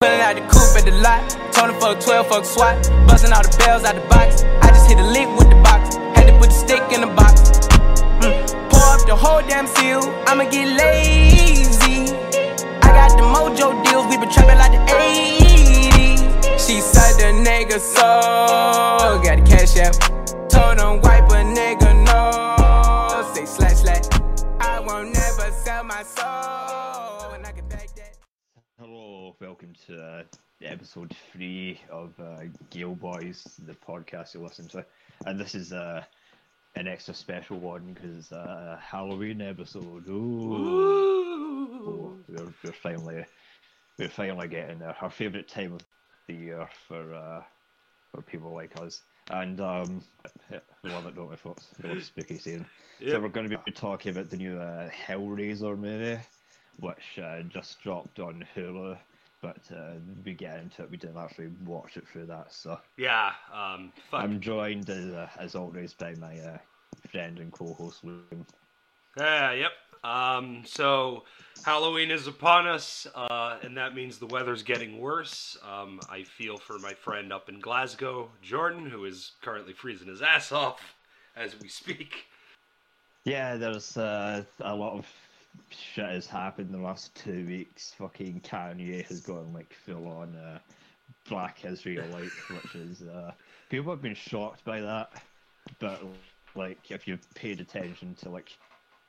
Pulling out the coupe at the lot. Told him fuck 12, fuck SWAT. Busting all the bells out the box. I just hit a lick with the box. Had to put the stick in the box. Mm. Pour up the whole damn seal. I'ma get lazy. I got the mojo deals. We been trapping like the 80s. She said the nigga so. Got the cash out. Told him wipe a nigga no. Say slash slash. I won't never sell my soul. Welcome to uh, episode three of uh, Gale Boys, the podcast you listen to, and this is uh, an extra special one because uh, a Halloween episode. Ooh, we're, we're finally we're finally getting there. Our favourite time of the year for uh, for people like us, and um, we love it, don't we, folks? We love spooky season. So we're going to be talking about the new uh, Hellraiser movie which uh, just dropped on Hulu. But uh, we get into it. We didn't actually watch it through that. So Yeah. Um. Fuck. I'm joined as, uh, as always by my uh, friend and co-host Liam. Yeah. Yep. Um. So Halloween is upon us, uh, and that means the weather's getting worse. Um. I feel for my friend up in Glasgow, Jordan, who is currently freezing his ass off as we speak. Yeah, there's uh, a lot of shit has happened the last two weeks. Fucking Kanye has gone like full on uh, Black Israelite, which is uh, people have been shocked by that. But like, if you've paid attention to like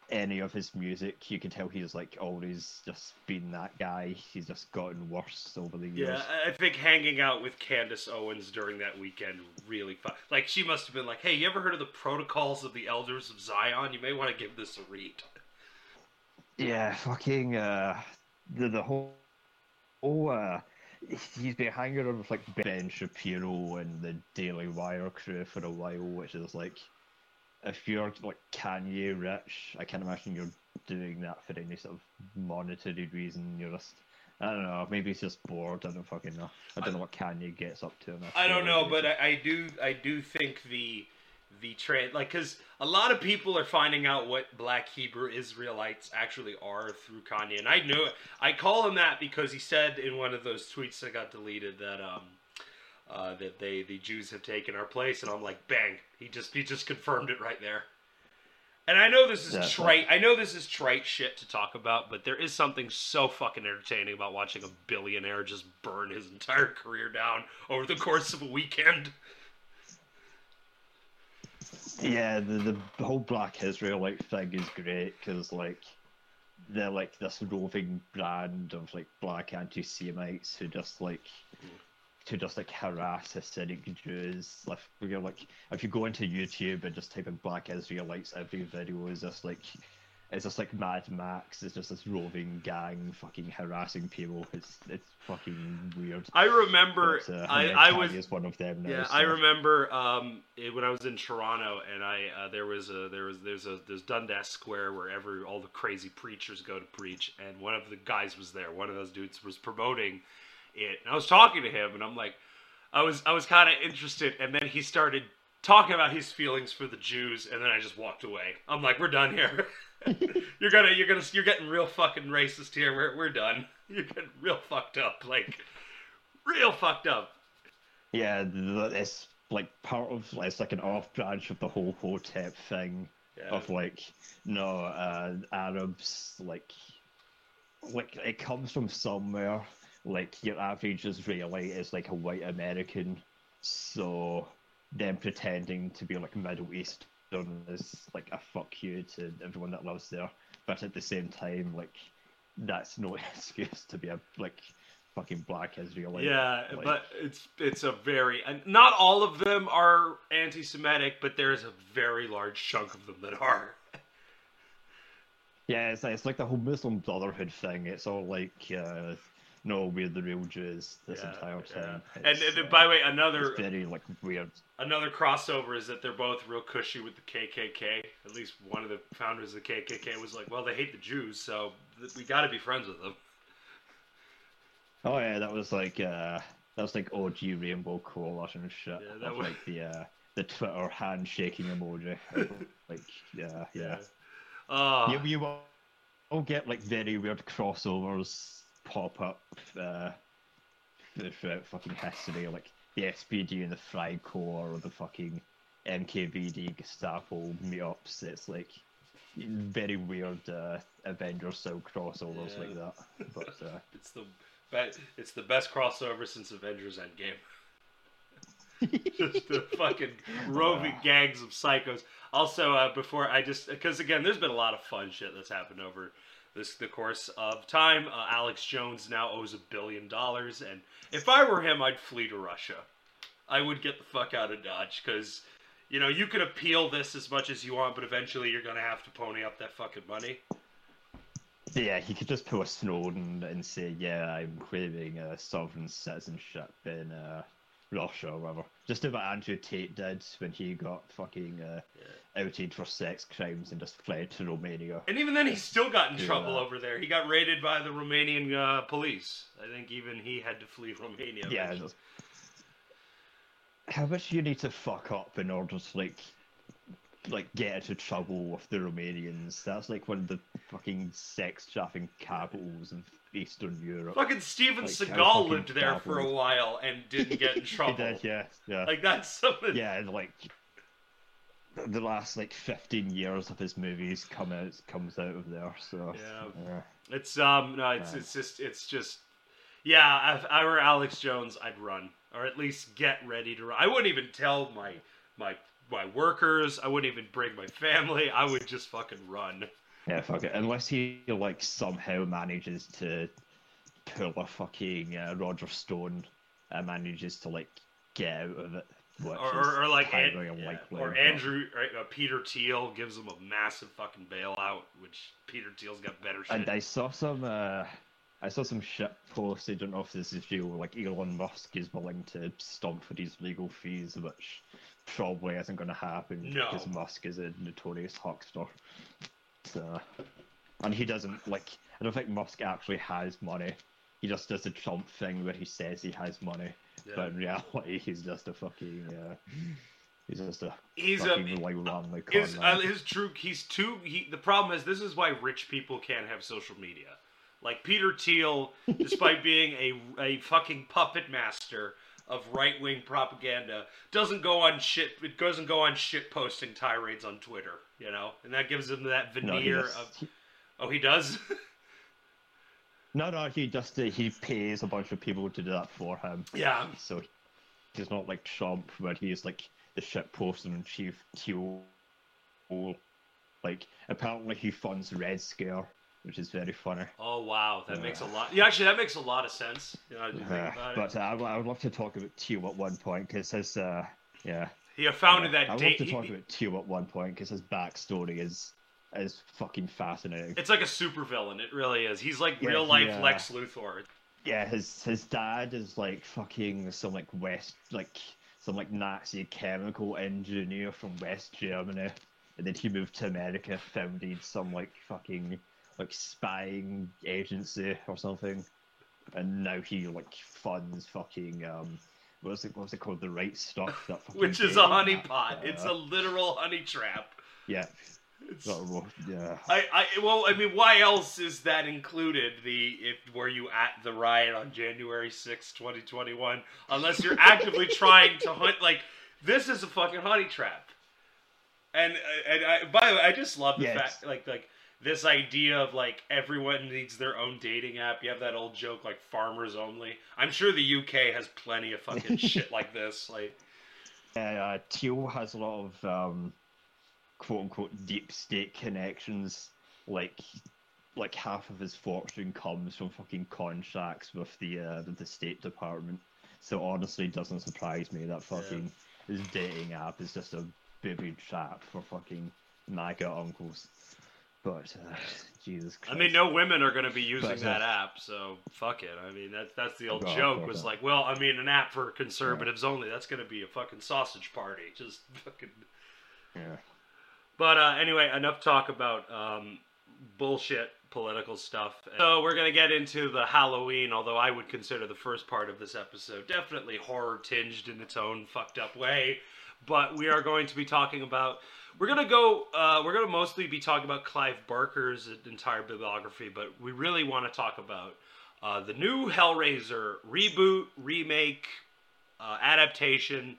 any of his music, you can tell he's like always just been that guy. He's just gotten worse over the years. Yeah, I- think hanging out with Candace Owens during that weekend really fun. Like she must have been like, "Hey, you ever heard of the Protocols of the Elders of Zion? You may want to give this a read." Yeah, fucking uh, the the whole oh uh, he's been hanging around with like Ben Shapiro and the Daily Wire crew for a while, which is like if you're like Kanye rich, I can't imagine you're doing that for any sort of monetary reason. You're just I don't know, maybe he's just bored. I don't fucking know. I don't know what Kanye gets up to. I don't know, but. I, I do I do think the the trend like because a lot of people are finding out what Black Hebrew Israelites actually are through Kanye, and I knew it. I call him that because he said in one of those tweets that got deleted that um uh, that they the Jews have taken our place, and I'm like, bang! He just he just confirmed it right there. And I know this is trite. I know this is trite shit to talk about, but there is something so fucking entertaining about watching a billionaire just burn his entire career down over the course of a weekend. Yeah, the, the whole Black Israelite thing is great because like they're like this roving brand of like black anti-Semites who just like to just like harass Hasidic Jews. Like you're like if you go into YouTube and just type in Black Israelites, every video is just like it's just like Mad Max. It's just this roving gang fucking harassing people. It's it's fucking weird. I remember But, uh, I, I was one of them now. Yeah, so- I remember um, it, when I was in Toronto, and I uh, there was a there was there's a there's Dundas Square where every all the crazy preachers go to preach, and one of the guys was there. One of those dudes was promoting it, and I was talking to him, and I'm like, I was I was kind of interested, and then he started talking about his feelings for the Jews, and then I just walked away. I'm like, we're done here. you're gonna you're gonna you're getting real fucking racist here. We're we're done. You're getting real fucked up, like real fucked up. Yeah, it's like part of it's like an off branch of the whole Hotep thing Yeah. of like no uh, Arabs like like it comes from somewhere. Like your average Israelite is like a white American, so them pretending to be like Middle Eastern is like a fuck you to everyone that lives there. But at the same time, like that's no excuse to be a like fucking black Israelite. Yeah, Like, but it's it's a very and not all of them are anti-Semitic, but there's a very large chunk of them that are. Yeah, it's, it's like the whole Muslim Brotherhood thing. It's all like, uh, no, we're the real Jews this Yeah, entire yeah. time. And, and uh, by the way, another very like weird. another crossover is that they're both real cushy with the KKK. At least one of the founders of the KKK was like, "Well, they hate the Jews, so we got to be friends with them." Oh yeah, that was like uh, that was like OG Rainbow Coalition and shit. Yeah, that was- like the uh, the Twitter handshaking emoji. like yeah, yeah. Uh, You you will get like very weird crossovers pop up uh, throughout fucking history, like the SPD and the Freikorps or the fucking NKVD Gestapo meetups. It's like very weird uh, Avengers style crossovers Yeah. like that. But uh, It's the be- it's the best crossover since Avengers Endgame. just the fucking roving gangs of psychos. Also, uh, before I just because again, there's been a lot of fun shit that's happened over this the course of time. Uh, Alex Jones now owes a billion dollars, and if I were him, I'd flee to Russia. I would get the fuck out of Dodge because. You know, you can appeal this as much as you want, but eventually you're gonna have to pony up that fucking money. yeah, he could just pull a Snowden and say, "Yeah, I'm claiming a sovereign citizenship in uh, Russia or whatever." Just do what Andrew Tate did when he got fucking uh, outed for sex crimes and just fled to Romania. And even then, he still got in Yeah. trouble over there. He got raided by the Romanian uh, police. I think even he had to flee Romania. Yeah. How much do you need to fuck up in order to like, like get into trouble with the Romanians? That's like one of the fucking sex trafficking capitals of Eastern Europe. Fucking Steven Like, Seagal lived there for a while and didn't get in He trouble. did, yeah, yeah. Like that's something. yeah, and like the- last like fifteen years of his movies come out comes out of there. So Yeah. It's um no, it's it's just it's just yeah. If I were Alex Jones, I'd run or at least get ready to run. I wouldn't even tell my my my workers. I wouldn't even bring my family. I would just fucking run. yeah, fuck it. Unless he like somehow manages to pull a fucking uh, Roger Stone, and manages to like get out of it, or, or, or like An- yeah, or Andrew right, uh, Peter Thiel gives him a massive fucking bailout, which Peter Thiel's got better shit. And I saw some, uh, I saw some shit post. I don't know if this is real. Like Elon Musk is willing to stomp for these legal fees, which probably isn't going to happen No. because Musk is a notorious huckster. So, and he doesn't like. I don't think Musk actually has money. He just does the Trump thing where he says he has money, Yeah. but in reality, he's just a fucking. Uh, he's just a He's a- like his uh, his true he's too he the problem is this is why rich people can't have social media like peter thiel despite being a a fucking puppet master of right-wing propaganda doesn't go on shit it doesn't go on shit posting tirades on twitter you know? And that gives him that veneer just- of oh he does? No, no, he just uh, he pays a bunch of people to do that for him. yeah. So he's not like Trump, where he's like the shit in chief. Thiel, like apparently he funds Red Scare, which is very funny. oh wow. That makes a lot yeah actually that makes a lot of sense. You know I didn't think Uh, but uh, I, would- I would love to talk about Thiel at one point because his uh, yeah. he founded I that I would love to talk about Thiel at one point because his backstory is is fucking fascinating. it's like a supervillain. It really is. He's like Yeah, real life he, uh, lex luthor. Yeah, his his dad is like fucking some like West like some like Nazi chemical engineer from West Germany, and then he moved to America, founded some like fucking like spying agency or something, and now he like funds fucking um what's it what's it called the right stuff that fucking which is a honeypot. pot. It's a Uh, literal honey trap. yeah It's, yeah I, I, well, I mean, why else is that included? The if were you at the riot on January sixth, twenty twenty one? Unless you're actively trying to hunt, like this is a fucking honey trap. And and I, by the way, I just love the Yes. fact, like like this idea of like everyone needs their own dating app. You have that old joke like farmers only. I'm sure the UK has plenty of fucking shit like this. Like Yeah, uh, Thiel has a lot of um, quote unquote deep state connections. Like, like half of his fortune comes from fucking contracts with the uh, with the State Department. So honestly, it doesn't surprise me that fucking his dating app is just a booby trap for fucking MAGA uncles. But uh, Jesus Christ. I mean, no women are going to be using But, uh, that app, so fuck it. I mean, that's that's the old Oh, joke. fuck Was that. like, well, I mean, an app for conservatives only. That's going to be a fucking sausage party. Just fucking. Yeah. But uh, anyway, enough talk about um, bullshit political stuff. So we're gonna get into the Halloween. Although I would consider the first part of this episode definitely horror tinged in its own fucked up way. But we are going to be talking about. We're gonna go. Uh, we're gonna mostly be talking about Clive Barker's entire bibliography, but we really want to talk about uh, the new Hellraiser reboot, remake, uh, adaptation,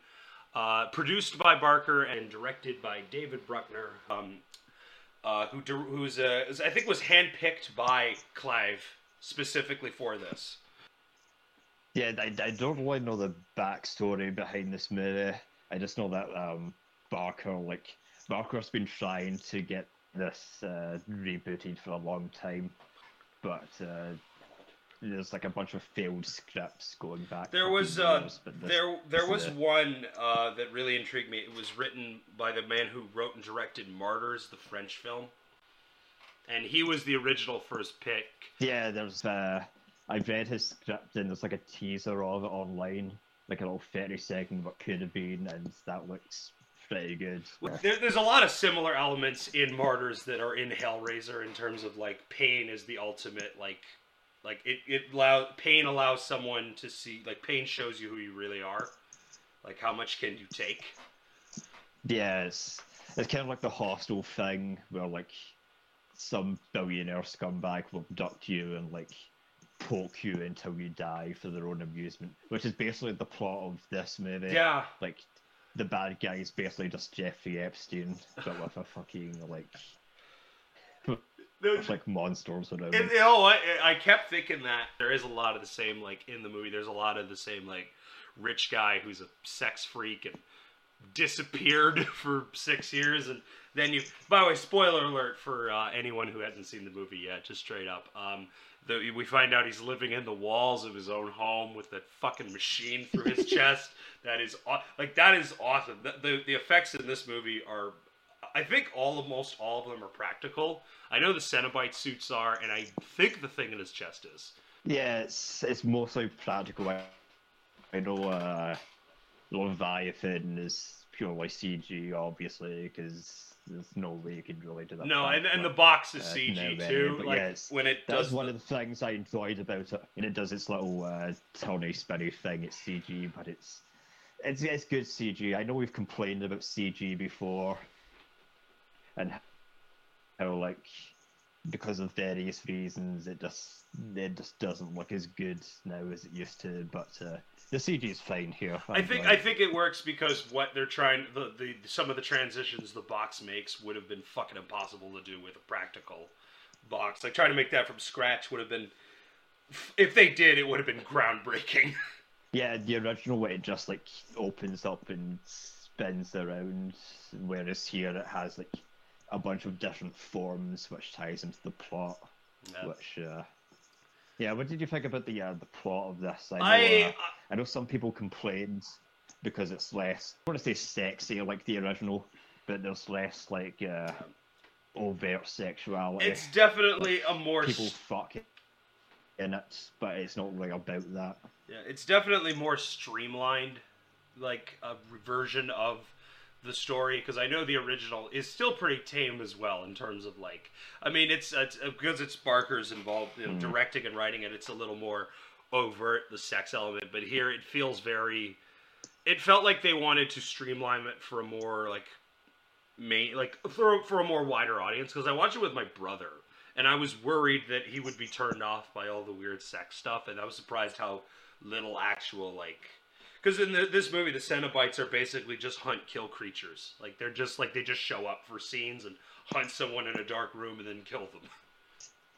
uh, produced by Barker and directed by David Bruckner, um, uh, who who's uh, I think was handpicked by Clive specifically for this. Yeah, I, I don't really know the backstory behind this movie. I just know that um, Barker, like Barker's been trying to get this uh, rebooted for a long time, but uh, there's like a bunch of failed scripts going back. There was uh, years, this- there there was one uh, that really intrigued me. It was written by the man who wrote and directed Martyrs, the French film, and he was the original first pick. Yeah, there's. Uh, I've read his script and there's like a teaser of it online, like a little thirty second what could have been, and that looks pretty good. There, there's a lot of similar elements in Martyrs that are in Hellraiser in terms of like pain is the ultimate like like it it allow pain allows someone to see like pain shows you who you really are, like how much can you take. Yeah, it's it's kind of like the hostel thing where like some billionaire scumbag will abduct you and like poke you until you die for their own amusement, which is basically the plot of this movie. Yeah, Like the bad guy is basically just Jeffrey Epstein, but with a fucking like with, like monsters around. And, him. you know, I, I kept thinking that there is a lot of the same, like in the movie. There's a lot of the same, like rich guy who's a sex freak and disappeared for six years, and then you. By the way, spoiler alert for uh, anyone who hasn't seen the movie yet. Just straight up, um, the, we find out he's living in the walls of his own home with that fucking machine through his chest. That is like that is awesome. The, the the effects in this movie are I think all of most all of them are practical. I know the Cenobite suits are, and I think the thing in his chest is. Yeah, it's it's mostly practical. I, I know uh, Leviathan is purely CG, obviously, because there's no way you can really do that. No, and, and the box is uh, CG no too. but like it's- when it That's does. one of the things I enjoyed about it. And it does its little uh, turny spinny thing. It's CG, but it's it's it's good CG. I know we've complained about CG before, and how like because of various reasons it just it just doesn't look as good now as it used to. But uh, the CG is fine here. I think I think it works because what they're trying the, the some of the transitions the box makes would have been fucking impossible to do with a practical box. Like trying to make that from scratch would have been if they did it would have been groundbreaking. Yeah, the original way it just like opens up and spins around, whereas here it has like a bunch of different forms which ties into the plot. Yeah. Which, uh, yeah, what did you think about the uh, the plot of this? I know, I uh, I know some people complained because it's less. I want to say sexy like the original, but there's less like uh, overt sexuality. it's definitely a more people fuck in it, but it's not really about that. Yeah, it's definitely more streamlined, like a version of the story. Because I know the original is still pretty tame as well in terms of like, I mean, it's, it's uh, because it's Barker's involved, you know, Mhm. directing and writing it. It's a little more overt the sex element, but here it feels very. It felt like they wanted to streamline it for a more like main like for for a more wider audience because I watched it with my brother and I was worried that he would be turned off by all the weird sex stuff and I was surprised how little actual like because in the, this movie the Cenobites are basically just hunt kill creatures like they're just like they just show up for scenes and hunt someone in a dark room and then kill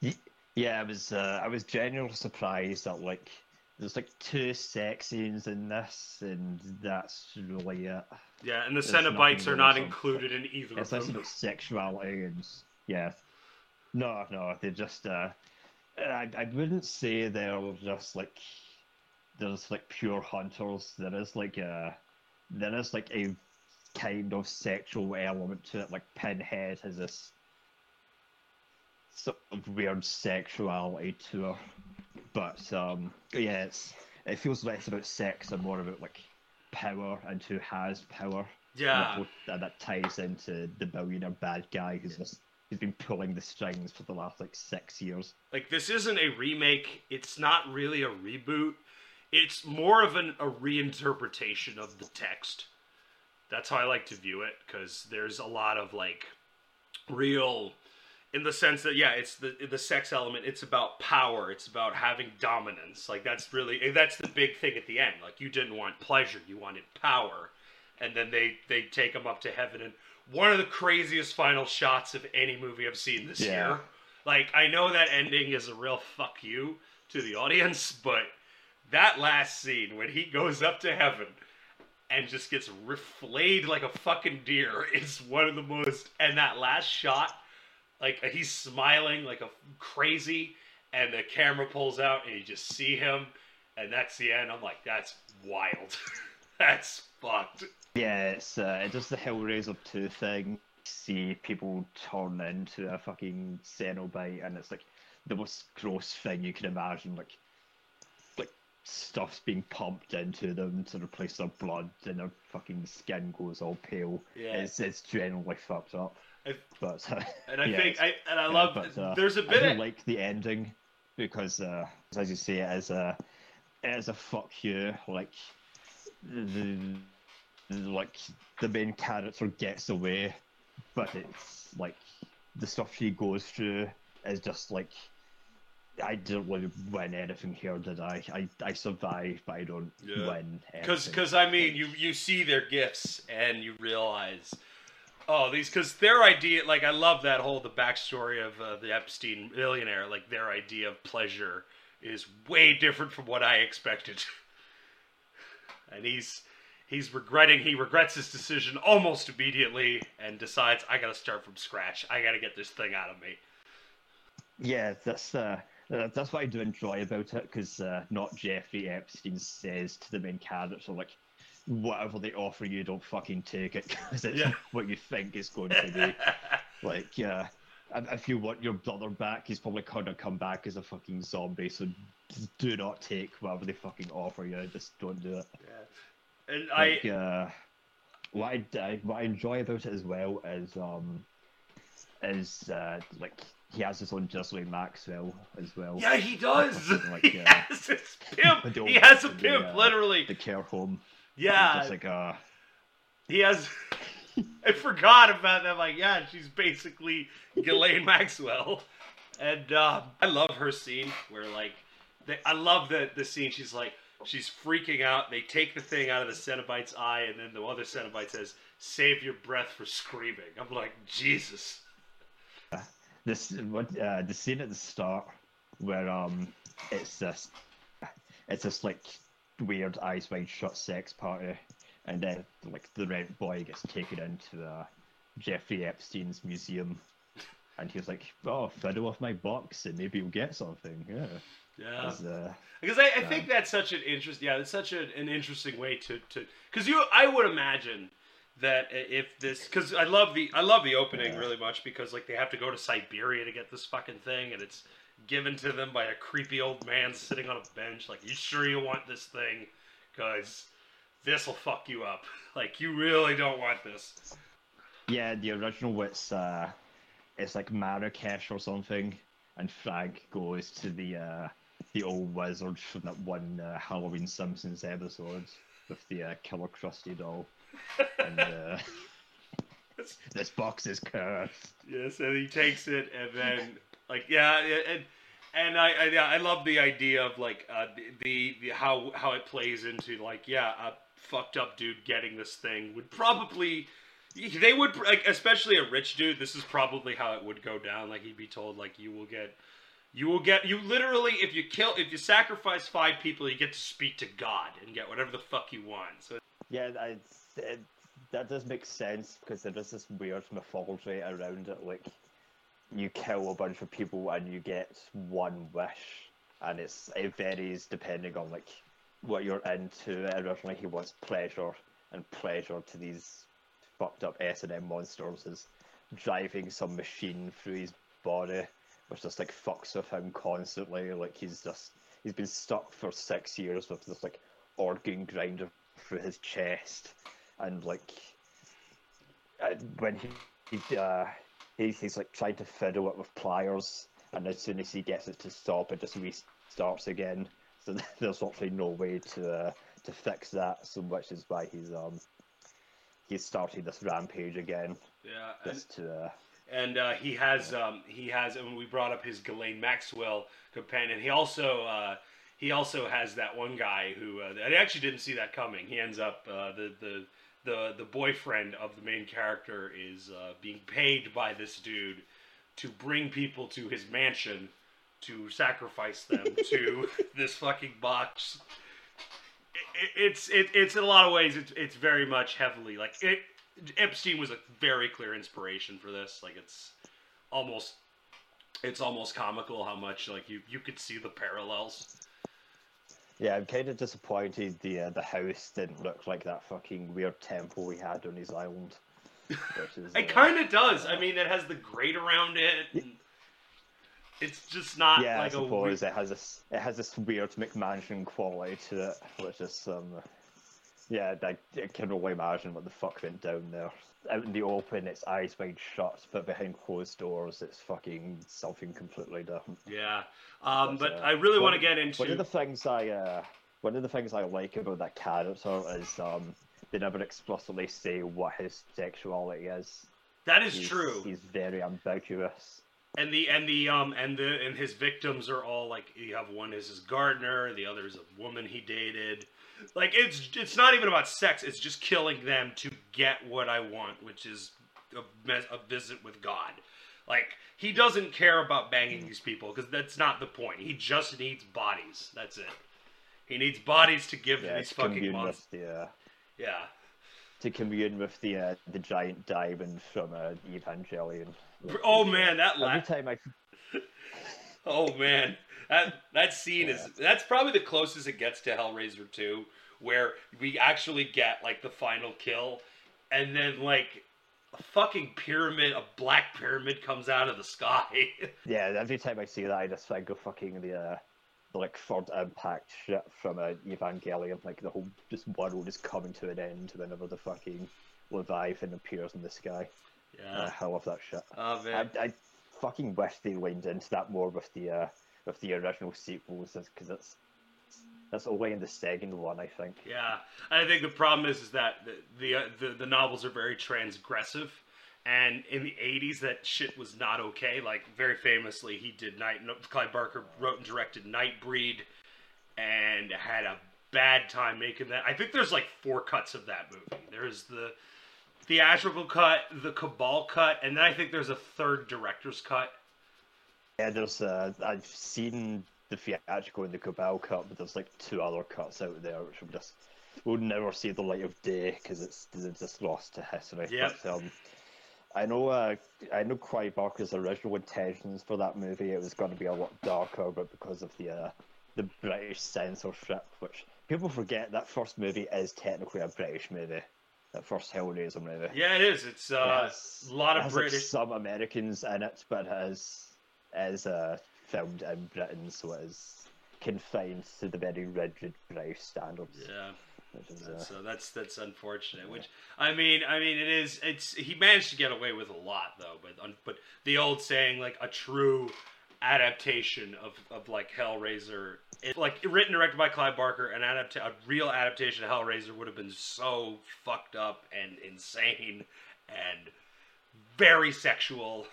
them. Yeah, I was uh, I was genuinely surprised that like there's like two sex scenes in this, and that's really it. Yeah, and the There's Cenobites are not included in either It's of about sexuality and yeah, no, no, they're just uh, I I wouldn't say they're just like there's like pure hunters. There is like a there is like a kind of sexual element to it. Like Pinhead has this sort of weird sexuality to her, but um, yeah, it's it feels less about sex and more about like power and who has power. Yeah. And that, and that ties into the billionaire bad guy who's just who's been pulling the strings for the last like six years. Like this isn't a remake. It's not really a reboot. It's more of an, a reinterpretation of the text. That's how I like to view it because there's a lot of like real in the sense that yeah, it's the the sex element. It's about power. It's about having dominance. Like that's really eh, that's the big thing at the end. Like you didn't want pleasure, you wanted power, and then they they take him up to heaven. And one of the craziest final shots of any movie I've seen this Yeah. year. Like I know that ending is a real fuck you to the audience, but that last scene when he goes up to heaven and just gets reflayed like a fucking deer is one of the most and that last shot like he's smiling like a crazy and the camera pulls out and you just see him and that's the end i'm like that's wild that's fucked Yeah, it's uh, does the Hellraiser 2 thing. See people turn into a fucking Cenobite, and it's like the most gross thing you can imagine. Like stuff's being pumped into them to replace their blood, and their fucking skin goes all pale. Yeah. It's it's generally fucked up. I- But uh, and i yeah, think i and i yeah, love but, uh, there's a bit do of like the ending because, uh, as you say, it is a it is a fuck you. Like the, the like the main character gets away, but it's like the stuff she goes through is just like I didn't really win anything here, did I? I, I survived, but I don't Yeah. win. because because I mean you you see their gifts and you realize oh these because their idea like I love that whole the backstory of uh, the Epstein millionaire like their idea of pleasure is way different from what I expected and he's he's regretting he regrets his decision almost immediately and decides I gotta start from scratch I gotta get this thing out of me Yeah, that's uh, uh, that's what I do enjoy about it because uh, not Jeffrey Epstein says to the main character like, whatever they offer you, don't fucking take it because it's Yeah. what you think it's going to be. like, uh, if you want your brother back, he's probably gonna come back as a fucking zombie. So do not take whatever they fucking offer you. Just don't do it. Yeah, and Like, I uh, what I, I what I enjoy about it as well is um is uh, like he has his own Ghislaine Maxwell as well. yeah he does Like, he uh, has his pimp he has a the, pimp uh, literally The care home. yeah Just like uh He has. I forgot about that. Like, yeah, she's basically Ghislaine Maxwell, and um, I love her scene where like, they, I love the the scene. She's like, she's freaking out. They take the thing out of the Cenobite's eye, and then the other Cenobite says, "Save your breath for screaming." I'm like, Jesus. This what uh the scene at the start where um it's this it's this like weird eyes wide shut sex party and then like the rent boy gets taken into uh Jeffrey Epstein's museum and he's like, Oh, fiddle off my box and maybe you'll get something. Yeah. Yeah. Uh, Because I, I think that's such an interest. Yeah, it's such a, an interesting way to to because you. I would imagine that if this because I love the I love the opening Yeah. really much because like they have to go to Siberia to get this fucking thing and it's given to them by a creepy old man sitting on a bench. Like, you sure you want this thing? Because this will fuck you up. Like, you really don't want this. Yeah, the original it's uh it's like Marrakesh or something, and Frank goes to the uh the old wizard from that one uh, Halloween Simpsons episode with the uh, killer Krusty doll. And uh, this box is cursed. Yes, and he takes it, and then like yeah, yeah, and and I I, yeah, I love the idea of like uh, the, the how how it plays into like yeah, a fucked up dude getting this thing would probably they would like especially a rich dude. This is probably how it would go down. Like he'd be told like you will get. You will get you literally if you kill if you sacrifice five people you get to speak to God and get whatever the fuck you want. So Yeah, I, it, that does make sense because there is this weird mythology around it. Like, you kill a bunch of people and you get one wish, and it's it varies depending on like what you're into. Originally, he wants pleasure, and pleasure to these fucked up S and M monsters is driving some machine through his body, which just like fucks with him constantly. Like he's just he's been stuck for six years with this like organ grinder through his chest, and like uh, when he he uh, he, he's like trying to fiddle it with pliers, and as soon as he gets it to stop, it just restarts again. So there's actually no way to uh, to fix that. So which is why he's um he's starting this rampage again, yeah, and- to uh, and uh, he has um, he has and we brought up his Ghislaine Maxwell companion. He also uh, he also has that one guy who uh, I actually didn't see that coming. He ends up uh, the the the the boyfriend of the main character is uh, being paid by this dude to bring people to his mansion to sacrifice them to this fucking box. It, it's it, it's in a lot of ways it's it's very much heavily like it. Epstein was a very clear inspiration for this. Like it's almost it's almost comical how much like you you could see the parallels. Yeah, I'm kind of disappointed the uh, the house didn't look like that fucking weird temple we had on his island. Is, It uh, kind of does. I mean, it has the grate around it. and it's just not yeah, like I a suppose weird- it has this it has this weird McMansion quality to it, which is um, yeah, I, I can only imagine what the fuck went down there. Out in the open, it's eyes wide shut, but behind closed doors, it's fucking something completely different. Yeah. Um, but uh, I really want to get into. One of the things I uh, one of the things I like about that character is um, they never explicitly say what his sexuality is. that is He's, true. He's very ambiguous. and the and the um and the and his victims are all like you have one is his gardener, the other is a woman he dated. Like it's it's not even about sex. It's just killing them to get what I want, which is a, a visit with God. Like he doesn't care about banging these people because that's not the point. He just needs bodies. That's it. He needs bodies to give to Yeah, these fucking monsters. the uh, Yeah. to commune with the uh, the giant diamond from uh, Evangelion. Oh man, that Every time I Oh man, that that scene is that's probably the closest it gets to Hellraiser 2, where we actually get like the final kill, and then like a fucking pyramid, a black pyramid comes out of the sky. yeah, every time I see that, I just think of fucking the uh, the like third impact shit from uh, Evangelion. Like the whole just world is coming to an end whenever the fucking Leviathan appears in the sky. Uh, yeah. I love that shit. Oh I, man. I fucking wish they leaned into that more with the uh, with the original sequels because it's that's only in the second one I think. Yeah, I think the problem is is that the the, uh, the the novels are very transgressive, and in the '80s that shit was not okay. Like very famously, he did Night. Clive Barker wrote and directed Nightbreed, and had a bad time making that. I think there's like four cuts of that movie. There's the theatrical cut, the Cabal cut, and then I think there's a third director's cut. Yeah, there's uh, I've seen the theatrical and the Cabal cut, but there's like two other cuts out there which will just will never see the light of day because it's they're just lost to history. Yep. But, um, I know, uh, I know Clive Barker's original intentions for that movie. It was going to be a lot darker, but because of the uh, the British censorship, which people forget, that first movie is technically a British movie. That first Hellraiser movie. Yeah, it is. It's It uh, has- a lot it of has, like, British. some Americans in it, but it is is uh, filmed in Britain, so it is confined to the very rigid British standards. Yeah. Is, uh, So that's that's unfortunate. Which I mean, I mean, it is. It's he managed to get away with a lot though. But but the old saying, like a true adaptation of, of like Hellraiser, it, like written directed by Clive Barker, an adapt a real adaptation of Hellraiser would have been so fucked up and insane and very sexual.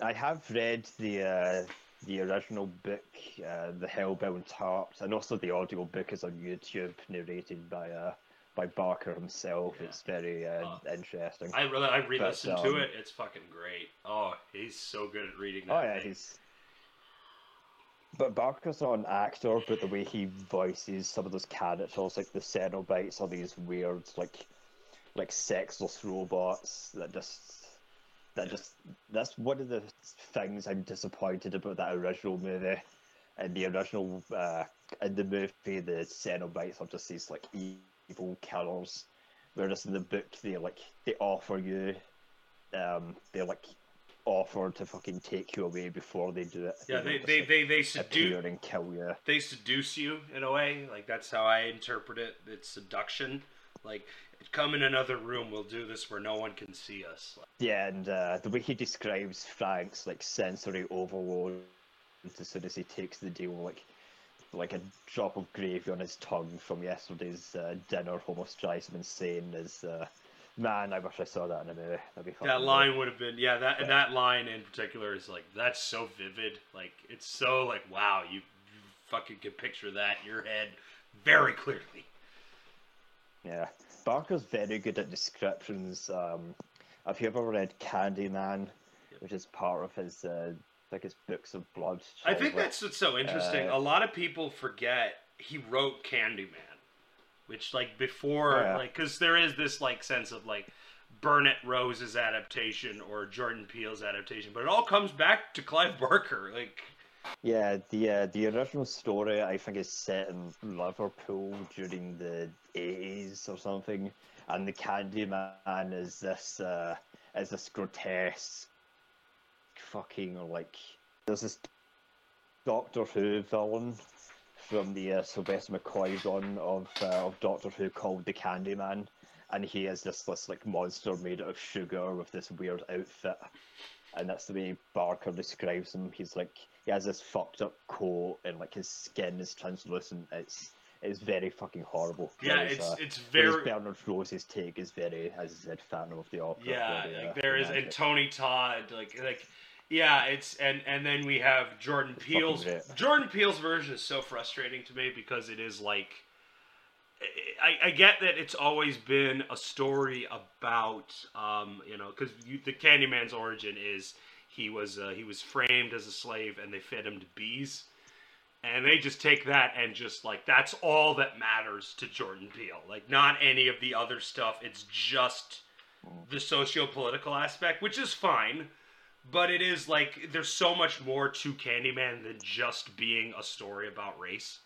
I have read the uh, the original book, uh, The Hellbound Heart, and also the audio book is on YouTube, narrated by uh, by Barker himself. Yeah. It's very uh, Uh, interesting. I really I re-listened But, to um, it. It's fucking great. Oh, he's so good at reading. Oh yeah, thing. he's. But Barker's not an actor, but the way he voices some of those characters, like the Cenobites, are these weird, like, like sexless robots that just, that just, that's one of the things I'm disappointed about that original movie. In the original, uh, in the movie, the Cenobites are just these like evil killers, whereas in the book they like they offer you, um, they like offer to fucking take you away before they do it. yeah, don't they just, they they they seduce and kill you. they seduce you in a way. Like that's how I interpret it. It's seduction. Like come in another room. We'll do this where no one can see us. Yeah, and uh, the way he describes Frank's like sensory overload as soon as he takes the deal, like like a drop of gravy on his tongue from yesterday's uh, dinner, almost drives him insane. Is uh, Man, I wish I saw that in a movie. That'd be fun. That line would have been yeah that and that line in particular is like that's so vivid like it's so like wow you, you fucking can picture that in your head very clearly. Yeah, Barker's very good at descriptions. Um, have you ever read Candyman, which is part of his, uh, like his books of blood? I think that's what's so interesting. Uh, a lot of people forget he wrote Candyman, which like before, yeah. like because there is this like sense of like Bernard Rose's adaptation or Jordan Peele's adaptation, but it all comes back to Clive Barker. Like, Yeah, the uh, the original story I think is set in Liverpool during the eighties or something, and the Candyman is this uh, is this grotesque, fucking like there's this Doctor Who villain from the uh, Sylvester McCoy run of uh, of Doctor Who called the Candyman, and he is this this like monster made out of sugar with this weird outfit and that's the way Barker describes him. He's like he has this fucked up coat and like his skin is translucent. It's it's very fucking horrible. yeah, it's uh, it's very Bernard Rose's take is very, as I said, Phantom of the Opera. yeah. very, uh, Like there is and. Tony Todd like like. Yeah, it's and and then we have Jordan Peele's. Jordan Peele's version is so frustrating to me because it is like I, I get that it's always been a story about um, you know because the Candyman's origin is he was uh, he was framed as a slave and they fed him to bees and they just take that and just like that's all that matters to Jordan Peele like not any of the other stuff it's just the socio-political aspect which is fine but it is like there's so much more to Candyman than just being a story about race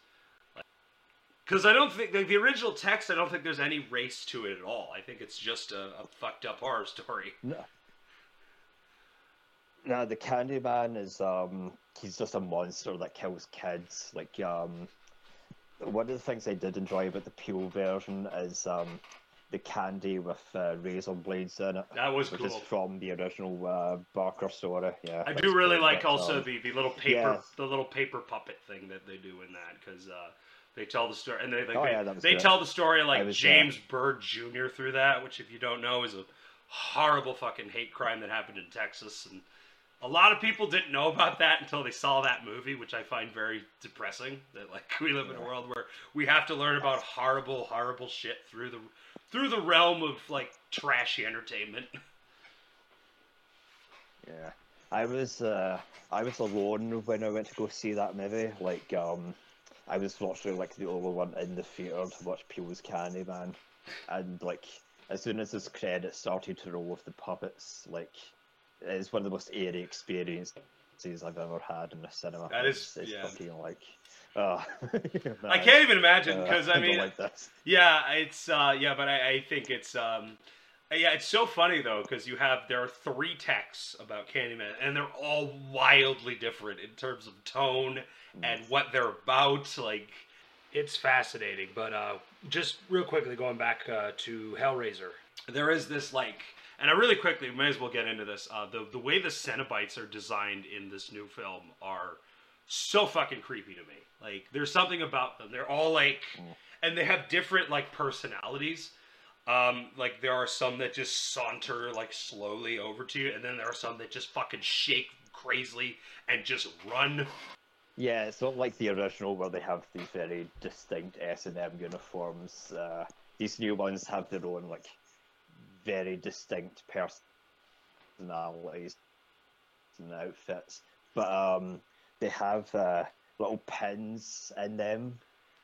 because I don't think like, the original text. I don't think there's any race to it at all. I think it's just a, a fucked up horror story. No. No, the Candyman is um he's just a monster that kills kids. Like um one of the things I did enjoy about the Peele version is um the candy with uh, razor blades in it. That was which cool. is from the original uh, Barker story. Yeah, I do really like also um, the, the little paper yeah. the little paper puppet thing that they do in that because uh, they tell the story and they like, Oh, they, yeah, they tell the story like uh, James Byrd Jr. through that, which if you don't know is a horrible fucking hate crime that happened in Texas and. A lot of people didn't know about that until they saw that movie, which I find very depressing. That like we live in a world where we have to learn about horrible, horrible shit through the through the realm of like trashy entertainment. Yeah, I was uh, I was alone when I went to go see that movie. Like, um, I was literally like the only one in the theater to watch Peele's Candyman, and like as soon as his credits started to roll with the puppets, like it's one of the most eerie experiences I've ever had in a cinema. That is- it's, it's yeah. fucking like, uh, I can't even imagine uh, because I don't mean, like this. yeah, it's uh, yeah, but I, I think it's um, yeah, it's so funny though because you have there are three texts about Candyman and they're all wildly different in terms of tone and what they're about. Like, it's fascinating. But uh, just real quickly going back uh, to Hellraiser, there is this like. And I really quickly may as well get into this. Uh, the the way the Cenobites are designed in this new film are so fucking creepy to me. Like there's something about them. They're all like, and they have different like personalities. Um, like there are some that just saunter like slowly over to you, and then there are some that just fucking shake crazily and just run. Yeah, it's not like the original where they have these very distinct S and M uniforms. Uh, these new ones have their own like very distinct personalities and outfits, but um, they have uh, little pins in them,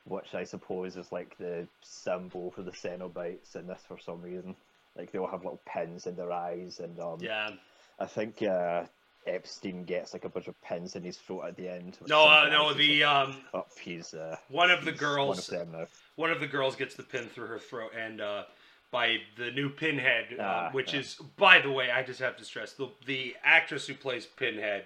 which I suppose is like the symbol for the Cenobites in this for some reason. Like they all have little pins in their eyes, and um, Yeah. I think uh, Epstein gets like a bunch of pins in his throat at the end. No, uh, no. The like, um, up he's uh, one of the girls, One of them now. one of the girls gets the pin through her throat, and uh, by the new Pinhead, uh, Ah, which yeah. is, by the way, I just have to stress the the actress who plays Pinhead.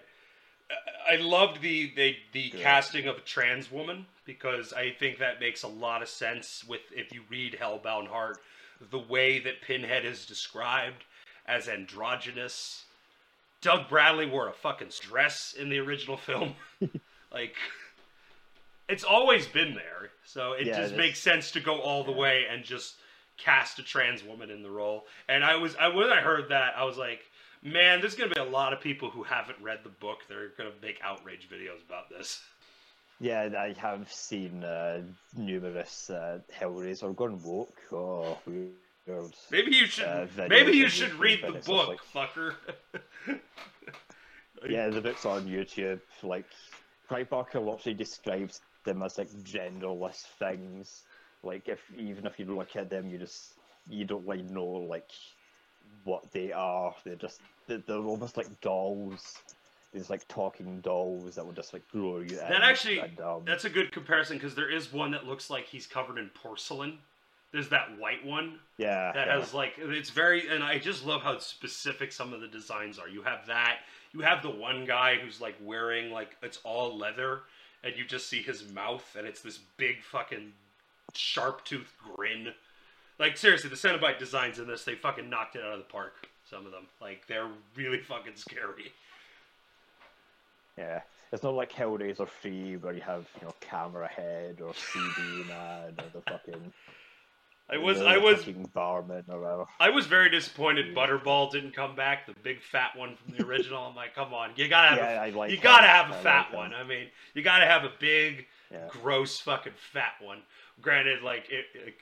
I loved the the, the Good. casting of a trans woman because I think that makes a lot of sense with if you read Hellbound Heart, the way that Pinhead is described as androgynous. Doug Bradley wore a fucking dress in the original film. like it's always been there. So it Yeah, just this- makes sense to go all the way and just cast a trans woman in the role. And I was, I when I heard that, I was like, man, there's gonna be a lot of people who haven't read the book. They're gonna make outrage videos about this. Yeah, I have seen uh, numerous uh, Hellraiser gone woke. Oh, weird. Maybe you should. Uh, maybe you should read the book, like- fucker. Yeah, the books on YouTube. Like, Clive Barker literally describes them as like genderless things. Like, if even if you look at them, you just you don't like know like what they are. They're just they're, they're almost like dolls. These like talking dolls that will just like grow you. That in, actually, and, um, that's a good comparison because there is one that looks like he's covered in porcelain. There's that white one yeah. that yeah. has like it's very, and I just love how specific some of the designs are. You have that. You have the one guy who's like wearing like it's all leather, and you just see his mouth, and it's this big fucking sharp tooth grin. Like seriously, the Cenobite designs in this, they fucking knocked it out of the park. Some of them, like they're really fucking scary. Yeah, it's not like Hellraiser 3 where you have, you know, camera head or CD man or the fucking. I was, I was, barman or whatever. I was very disappointed. Butterball didn't come back, the big fat one from the original. I'm like, come on, you gotta have, Yeah, a, like you him. gotta have a I fat like one. I mean, you gotta have a big, Yeah. gross fucking fat one. Granted, like it, it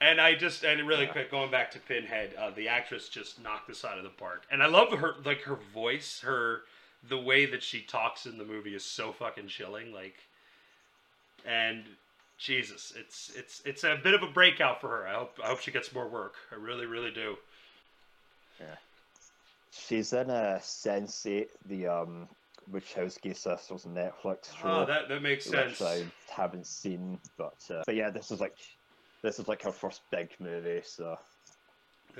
and I just and really Yeah. quick going back to Pinhead, uh, the actress just knocked this out of the park, and I love her like her voice, her the way that she talks in the movie is so fucking chilling, like, and Jesus, it's it's it's a bit of a breakout for her. I hope I hope she gets more work. I really really do. Yeah, she's in a Sense8, the um, Wachowski sisters Netflix show. Oh, that that makes which sense. I haven't seen, but uh, but yeah, this is like this is like her first big movie, so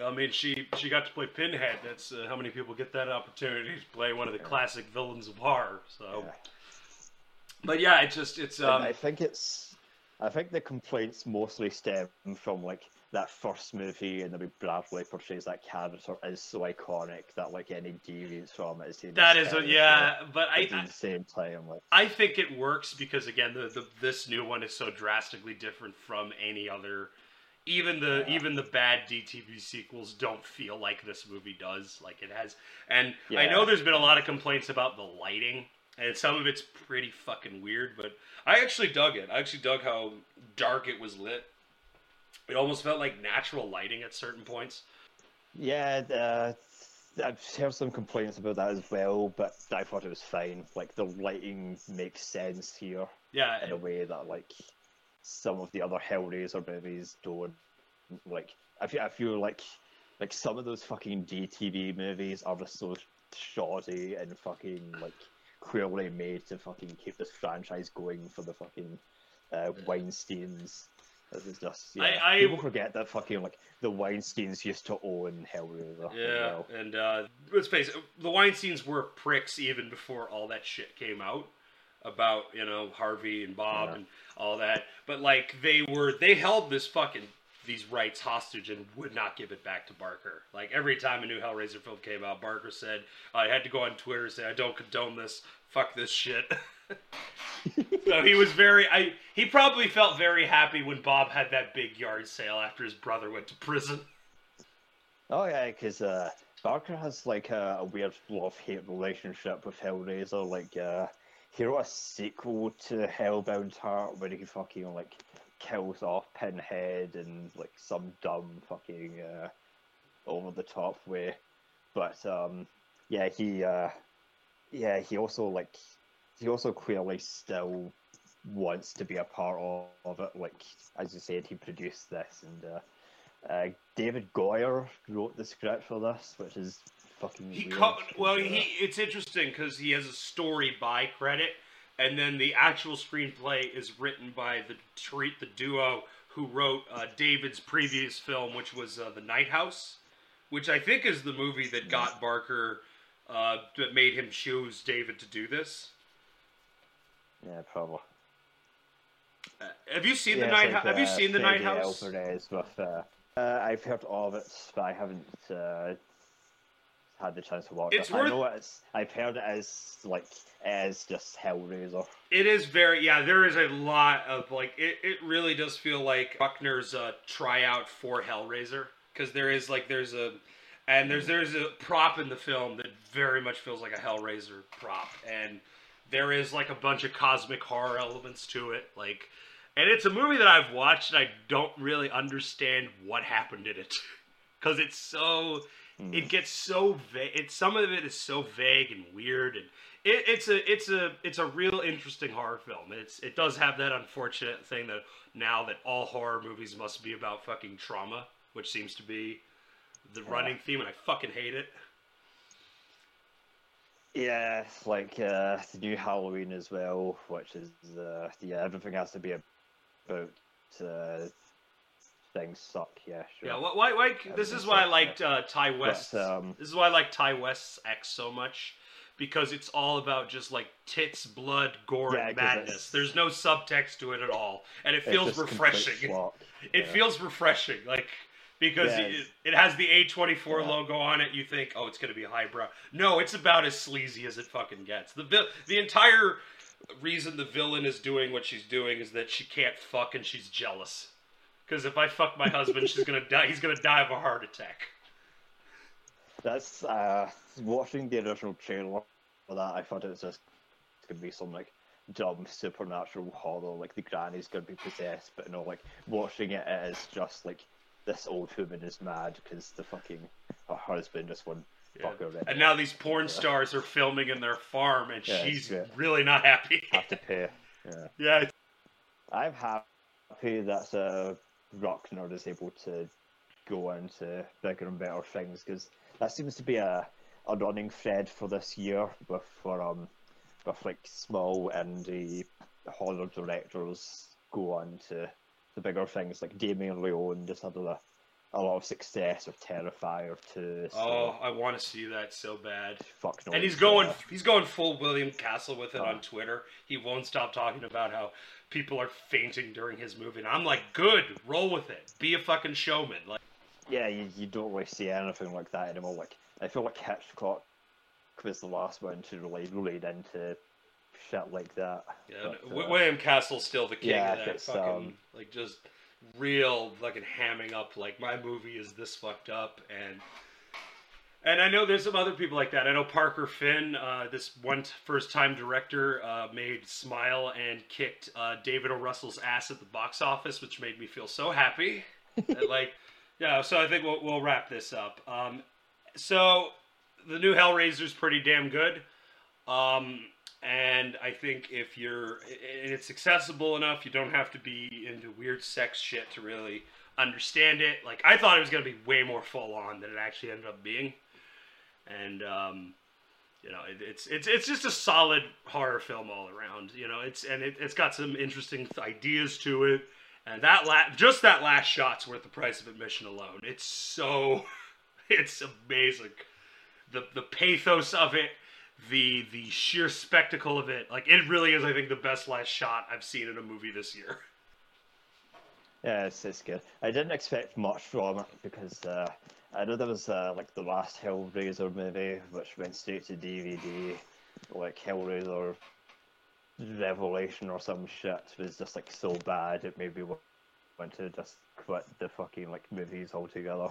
I mean, she she got to play Pinhead. That's uh, how many people get that opportunity to play one of the classic villains of horror. So, yeah. but yeah, it's just it's um I think it's I think the complaints mostly stem from like that first movie and the way Bradley portrays that character is so iconic that like any deviance from it is that is a, yeah. But I, at the same time, like I think it works because again, the, the this new one is so drastically different from any other. Even the Yeah. even the bad DTV sequels don't feel like this movie does. Like it has, and I know there's been a lot of complaints about the lighting, and some of it's pretty fucking weird. But I actually dug it. I actually dug how dark it was lit. It almost felt like natural lighting at certain points. yeah, uh, I've heard some complaints about that as well, but I thought it was fine. Like the lighting makes sense here Yeah, in a way that like some of the other Hellraiser movies don't. Like I feel, I feel like like some of those fucking DTV movies are just so shoddy and fucking like clearly made to fucking keep this franchise going for the fucking uh, Weinstein's. This is just yeah. I- I- people forget that fucking like the Weinstein's used to own Hellraiser. Yeah, well. and uh, let's face it, the Weinsteins were pricks even before all that shit came out about you know Harvey and Bob Yeah. and all that. But like they were, they held this fucking these rights hostage and would not give it back to Barker. Like every time a new Hellraiser film came out, Barker said I had to go on Twitter and say I don't condone this. Fuck this shit. so he was very I he probably felt very happy when Bob had that big yard sale after his brother went to prison. Oh yeah, because uh, Barker has like a, a weird love-hate relationship with Hellraiser. Like, uh, he wrote a sequel to Hellbound Heart where he fucking like kills off Pinhead in like some dumb fucking uh, over-the-top way. But um, yeah, he uh, yeah he also like he also clearly still wants to be a part of, of it. Like as you said, he produced this and. Uh, uh, David Goyer wrote the script for this, which is fucking. He co- well, he it's interesting because he has a story by credit, and then the actual screenplay is written by the treat the duo who wrote uh, David's previous film, which was uh, The Night House, which I think is the movie that got Barker uh, that made him choose David to do this. yeah, probably. Uh, have you seen Yeah, the Night like, House? Have you uh, seen the Night House? With. Uh, uh, I've heard all of it, but I haven't. Had the chance to watch It's it. worth- I know it's. I've heard it as like as just Hellraiser. It is very yeah. There is a lot of like it. It really does feel like Bruckner's uh, tryout for Hellraiser because there is like there's a and there's there's a prop in the film that very much feels like a Hellraiser prop and there is like a bunch of cosmic horror elements to it like and it's a movie that I've watched and I don't really understand what happened in it because it's so it gets so vague. It's some of it is so vague and weird, and it, it's a it's a it's a real interesting horror film. It's it does have that unfortunate thing that now that all horror movies must be about fucking trauma, which seems to be the running theme, and I fucking hate it. Yeah, like uh, the new Halloween as well, which is uh, yeah, everything has to be about uh, things suck. Yeah, sure. Yeah, why? why, why this is why I liked uh, Ti West. um, this is why I like Ti West's X so much because it's all about just like tits, blood, gore, Yeah, and madness. There's no subtext to it at all, and it feels refreshing. schlock. It feels refreshing, like because Yeah, it, it has the A24 Yeah. logo on it. You think, oh, it's gonna be highbrow. No, it's about as sleazy as it fucking gets. The the entire reason the villain is doing what she's doing is that she can't fuck and she's jealous. Because if I fuck my husband, she's gonna die. He's gonna die of a heart attack. That's uh, watching the original trailer for that. I thought it was just gonna be some like dumb supernatural horror, like the granny's gonna be possessed, but no, like watching it, it is just like this old woman is mad because the fucking her husband just won Yeah. fuck her And now these porn stars are filming in their farm, and Yeah, she's yeah. really not happy. have to pay. Yeah, yeah, I'm happy that uh, Bruckner is able to go into bigger and better things because that seems to be a, a running thread for this year with for um with like small indie horror directors go on to the bigger things like Damien Leone just had a, a lot of success with Terrifier 2. So oh, I want to see that so bad. fuck no. And he's going he's going full William Castle with it Oh. on Twitter. He won't stop talking about how people are fainting during his movie. And I'm like, good, roll with it. Be a fucking showman. Like yeah, you, you don't really see anything like that anymore. Like I feel like Hitchcock was the last one to really lead into shit like that. yeah, But, uh, William Castle's still the king yeah, of that fucking um, like just real fucking hamming up like my movie is this fucked up and and I know there's some other people like that. I know Parker Finn, uh, this one t- first time director, uh, made Smile and kicked uh, David O. Russell's ass at the box office, which made me feel so happy. That, like, yeah, so I think we'll, we'll wrap this up. Um, so the new Hellraiser's pretty damn good. Um, and I think if you're, it's accessible enough, you don't have to be into weird sex shit to really understand it. Like, I thought it was to be way more full on than it actually ended up being. And, um, you know, it, it's it's it's just a solid horror film all around. You know, it's and it, it's got some interesting ideas to it, and that la- just that last shot's worth the price of admission alone. It's so, it's amazing, the the pathos of it, the the sheer spectacle of it. Like it really is, I think, the best last shot I've seen in a movie this year. Yeah, it's, it's good. I didn't expect much from it because uh, I know there was uh, like the last Hellraiser movie, which went straight to DVD, like Hellraiser Revelation or some shit was just like so bad it made me want to just quit the fucking like movies altogether.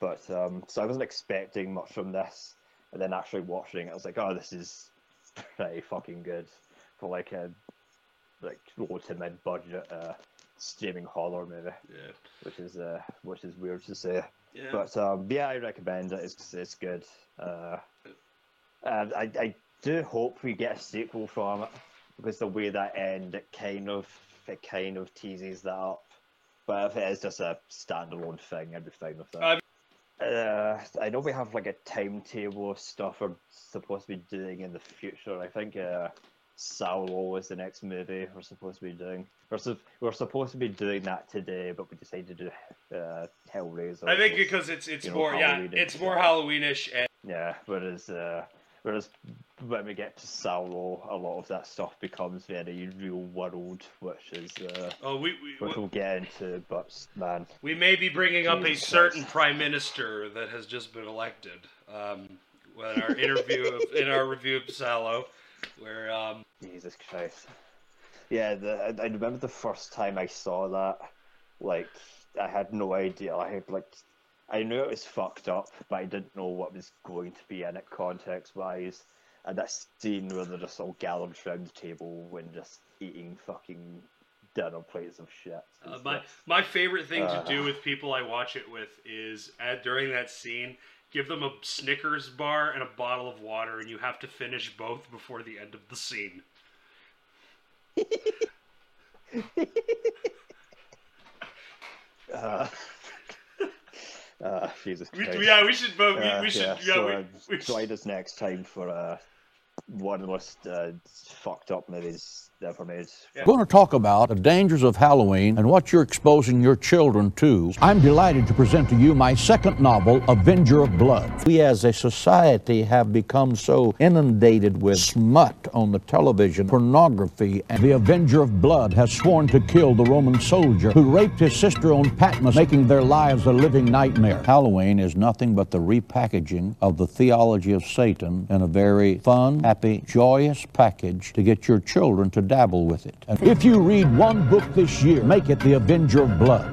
But um, so I wasn't expecting much from this, and then actually watching it, I was like, oh, this is pretty fucking good for like a like low to mid budget uh, streaming horror movie, Yeah, which is uh, which is weird to say. yeah. But um, yeah, I recommend it. It's it's good. Uh, and I I do hope we get a sequel from it because the way that end it kind of it kind of teases that up. But if it is just a standalone thing, I'd be fine with that. Um, uh, I know we have like a timetable of stuff we're supposed to be doing in the future. I think uh, Salo is the next movie we're supposed to be doing. We're, sup- we're supposed to be doing that today, but we decided to do uh, Hellraiser. I think because it's it's know, more yeah, it's more. Halloweenish and Yeah, whereas uh, whereas when we get to Salo, a lot of that stuff becomes very real world, which is uh, oh we we, which we'll get into. But man, We may be bringing up a certain Christ. prime minister that has just been elected. Um, in our interview of, in our review of Salo, where um, Jesus Christ. Yeah, the, I I remember the first time I saw that. Like, I had no idea. I had like, I knew it was fucked up, but I didn't know what was going to be in it context-wise. And that scene where they're just all gathered around the table and just eating fucking dinner plates of shit. Uh, my my favorite thing Uh. to do with people I watch it with is at during that scene, give them a Snickers bar and a bottle of water, and you have to finish both before the end of the scene. Uh, uh, Jesus We, yeah, we should. Uh, we, we should. yeah, so, we, uh, we should- join us next time for uh, one of the most uh, fucked up movies ever made. We're going to talk about the dangers of Halloween and what you're exposing your children to. I'm delighted to present to you my second novel, Avenger of Blood. We as a society have become so inundated with smut on the television, pornography, and the Avenger of Blood has sworn to kill the Roman soldier who raped his sister on Patmos, making their lives a living nightmare. Halloween is nothing but the repackaging of the theology of Satan in a very fun, happy, joyous package to get your children to dabble with it. And if you read one book this year, make it The Avenger of Blood.